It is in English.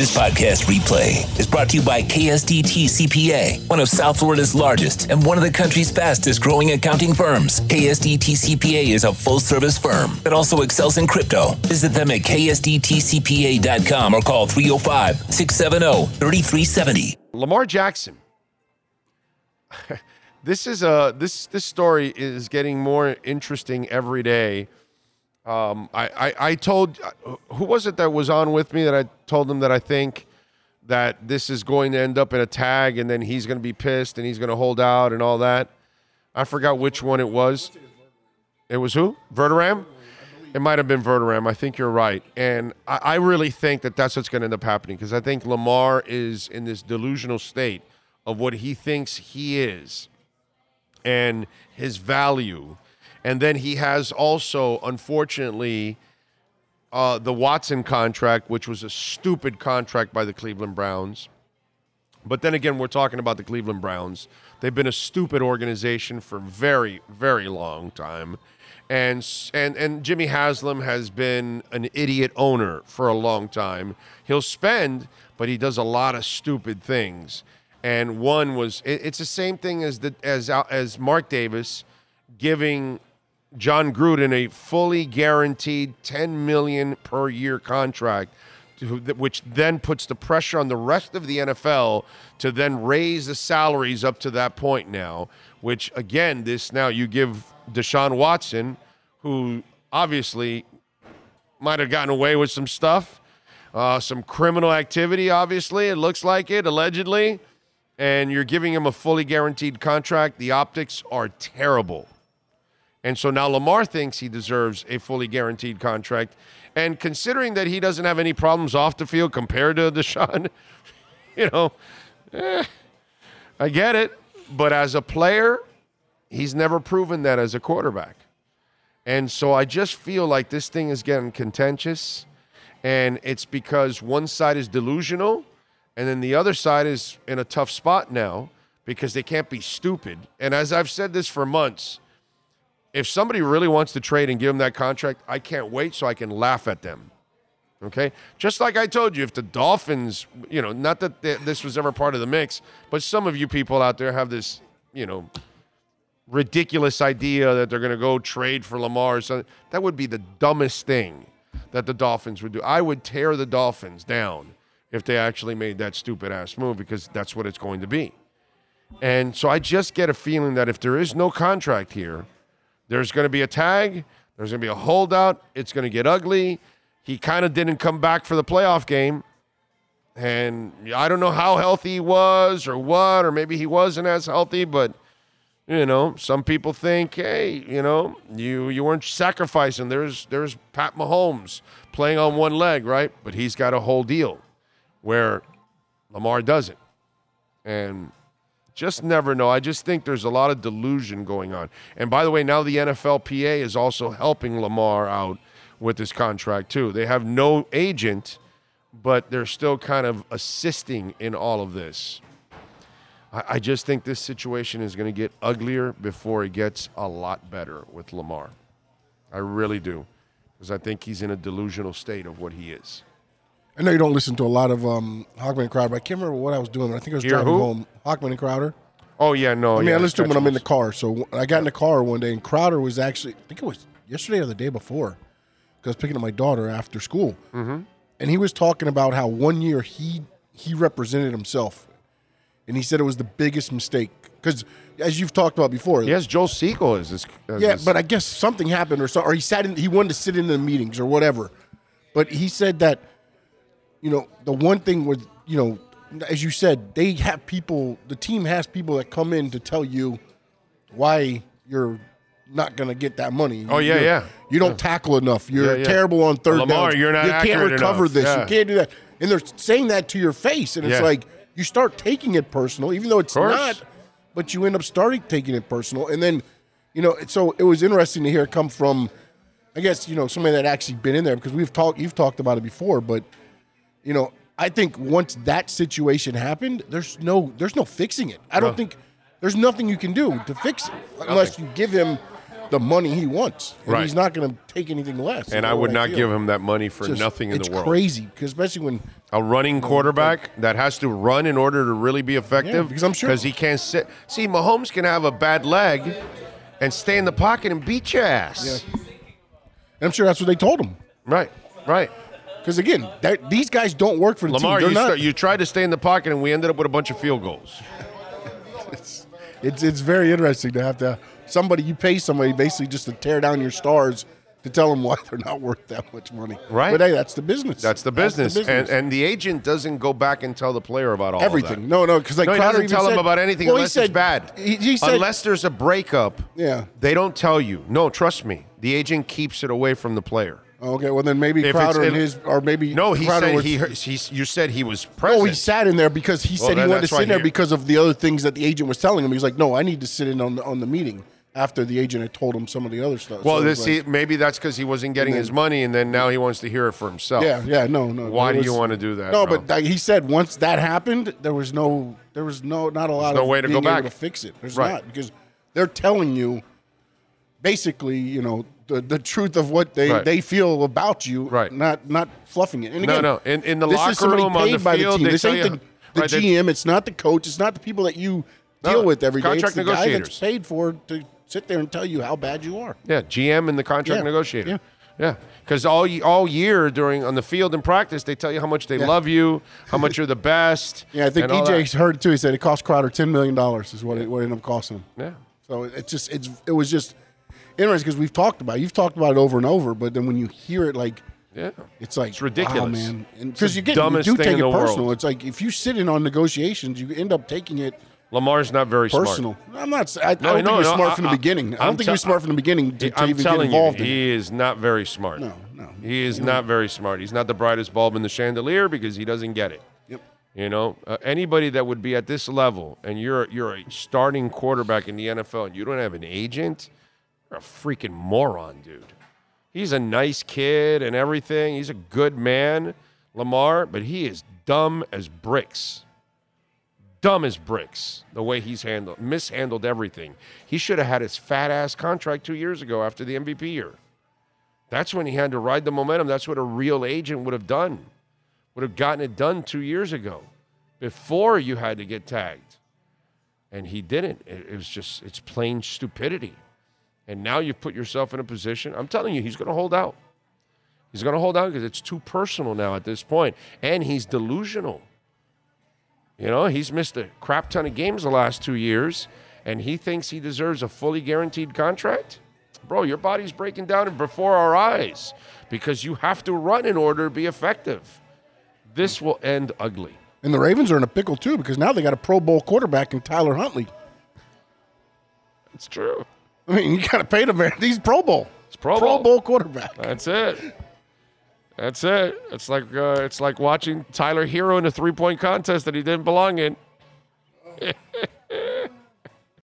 This podcast replay is brought to you by KSDT CPA, one of South Florida's largest and one of the country's fastest growing accounting firms. KSDT CPA is a full service firm that also excels in crypto. Visit them at ksdtcpa.com or call 305 670 3370. Lamar Jackson. this is a this this story is getting more interesting every day. Um, I, I I told who was it that was on with me that I told them that I think that this is going to end up in a tag and then he's going to be pissed and he's going to hold out and all that. I forgot which one it was. It was who? Verderam? It might have been Verderam. I think you're right. And I, I really think that that's what's going to end up happening because I think Lamar is in this delusional state of what he thinks he is and his value. And then he has also, unfortunately, uh, the Watson contract, which was a stupid contract by the Cleveland Browns. But then again, we're talking about the Cleveland Browns. They've been a stupid organization for very, very long time. And, and, and Jimmy Haslam has been an idiot owner for a long time. He'll spend, but he does a lot of stupid things. And one was it, it's the same thing as the as as Mark Davis giving Jon Gruden a fully guaranteed 10 million per year contract which then puts the pressure on the rest of the NFL to then raise the salaries up to that point now, which again, this now you give Deshaun Watson, who obviously might have gotten away with some stuff, uh, some criminal activity, obviously. It looks like it, allegedly. And you're giving him a fully guaranteed contract. The optics are terrible. And so now Lamar thinks he deserves a fully guaranteed contract. And considering that he doesn't have any problems off the field compared to Deshaun, you know, eh, I get it. But as a player, he's never proven that as a quarterback. And so I just feel like this thing is getting contentious. And it's because one side is delusional and then the other side is in a tough spot now because they can't be stupid. And as I've said this for months, if somebody really wants to trade and give them that contract, I can't wait so I can laugh at them. Okay? Just like I told you, if the Dolphins, you know, not that this was ever part of the mix, but some of you people out there have this, you know, ridiculous idea that they're going to go trade for Lamar. So that would be the dumbest thing that the Dolphins would do. I would tear the Dolphins down if they actually made that stupid ass move because that's what it's going to be. And so I just get a feeling that if there is no contract here, there's going to be a tag, there's going to be a holdout, it's going to get ugly. He kind of didn't come back for the playoff game. And I don't know how healthy he was or what, or maybe he wasn't as healthy, but you know, some people think, hey, you know, you you weren't sacrificing. There's there's Pat Mahomes playing on one leg, right? But he's got a whole deal where Lamar doesn't. And just never know. I just think there's a lot of delusion going on. And by the way, now the NFLPA is also helping Lamar out with his contract too. They have no agent, but they're still kind of assisting in all of this. I, I just think this situation is going to get uglier before it gets a lot better with Lamar. I really do. Because I think he's in a delusional state of what he is. I know you don't listen to a lot of um, Hochman and Crowder, but I can't remember what I was doing. But I think I was driving who? home. Hochman and Crowder. Oh yeah, no. I mean, yeah, I listen to him when I'm in the car. So I got in the car one day, and Crowder was actually, I think it was yesterday or the day before, because I was picking up my daughter after school, mm-hmm. and he was talking about how one year he he represented himself, and he said it was the biggest mistake because, as you've talked about before, Yes, Joel Segal is this. as yeah, this- but I guess something happened or so, or he sat in, he wanted to sit in the meetings or whatever. But he said that, you know, the one thing was, you know, as you said, they have people, the team has people that come in to tell you why you're not going to get that money. Oh, yeah, You're- yeah. You don't tackle enough. You're Yeah, yeah. terrible on third Lamar, downs. you're not You can't recover enough. this. Yeah. You can't do that. And they're saying that to your face, and it's Yeah. like you start taking it personal, even though it's not but you end up starting taking it personal. And then, you know, so it was interesting to hear it come from, I guess, you know, somebody that actually been in there because we've talked, you've talked about it before, but, you know, I think once that situation happened, there's no, there's no fixing it. I don't No. think there's nothing you can do to fix it unless you give him the money he wants. And Right. he's not going to take anything less. And I would not give him that money for nothing in the world. It's crazy because especially when A running oh, quarterback that has to run in order to really be effective. Yeah, because I'm sure- because he can't sit. See, Mahomes can have a bad leg and stay in the pocket and beat your ass. and I'm sure that's what they told him. Right, right. Because again, these guys don't work for the Lamar, team. you, They're not. start, you tried to stay in the pocket, and we ended up with a bunch of field goals. it's, it's it's very interesting to have to somebody you pay somebody basically just to tear down your stars to tell them why they're not worth that much money. Right. But hey, that's the business. That's the business, And, and the agent doesn't go back and tell the player about all of everything. No, no, because like No, he Crowder doesn't tell said, them about anything well, he unless said, it's bad. He, he said, unless there's a breakup, yeah. they don't tell you. No, trust me. The agent keeps it away from the player. Okay, well then maybe If Crowder it's- and his, or maybe No, he Crowder said was, he, heard- he. You said he was present. Oh, he sat in there because he Well, said he then wanted to that's sit in there he- because of the other things that the agent was telling him. He's like, no, I need to sit in on the on the meeting after the agent had told him some of the other stuff. Well, So this like- he, maybe that's because he wasn't getting his money, and then now he wants to hear it for himself. yeah, yeah, no, no. Why do you want to do that? No, bro? but like, he said once that happened, there was no, there was no, not a lot no of way to being go back. to fix it. There's Right. not because they're telling you, basically, you know, the, the truth of what they, Right. they feel about you, Right. Not not fluffing it. And No, again, no. In- in the this locker room, on the by field, the team. they This ain't you- the, the right, GM. It's not the coach. It's not the people that you No, deal with every day. it's the guy that's paid for to sit there and tell you how bad you are. Yeah, GM and the contract Yeah, negotiator. yeah. Yeah, because all all year during on the field and practice, they tell you how much they Yeah. love you, how much you're the best. Yeah, I think and EJ heard it too. He said it cost Crowder ten million dollars is what it, what it ended up costing him. Yeah, So it's just it's it was just interesting because we've talked about it. you've talked about it over and over, but then when you hear it like yeah. it's like It's ridiculous. wow, man. Because you get you do take it the world. personal. It's like if you sit in on negotiations, you end up taking it Lamar's not very personal. smart. I'm not. I, No, don't think no, he was no, smart I- from the I- beginning. I don't think he was smart from the beginning to, to I'm even telling get involved you, in he is not very smart. No, no. He is not very smart. He's not the brightest bulb in the chandelier because he doesn't get it. Yep. You know, uh, anybody that would be at this level and you're you're a starting quarterback in the NFL and you don't have an agent, you're a freaking moron, dude. He's a nice kid and everything. He's a good man, Lamar, but he is dumb as bricks. Dumb as bricks. The way he's handled, mishandled everything. He should have had his fat ass contract two years ago after the MVP year. That's when he had to ride the momentum. That's what a real agent would have done. Would have gotten it done two years ago, before you had to get tagged. And he didn't. It, was just, it's plain stupidity. And now you've put yourself in a position. I'm telling you, he's going to hold out. He's going to hold out because it's too personal now at this point. And he's delusional. You know, he's missed a crap ton of games the last two years, and he thinks he deserves a fully guaranteed contract. Bro, your body's breaking down before our eyes because you have to run in order to be effective. This will end ugly. And the Ravens are in a pickle too because now they got a Pro Bowl quarterback in Tyler Huntley. It's true. I mean, you got to pay them. He's Pro Bowl. It's Pro Pro Bowl. Bowl quarterback. That's it. That's it. It's like uh, it's like watching Tyler Herro in a three point contest that he didn't belong in.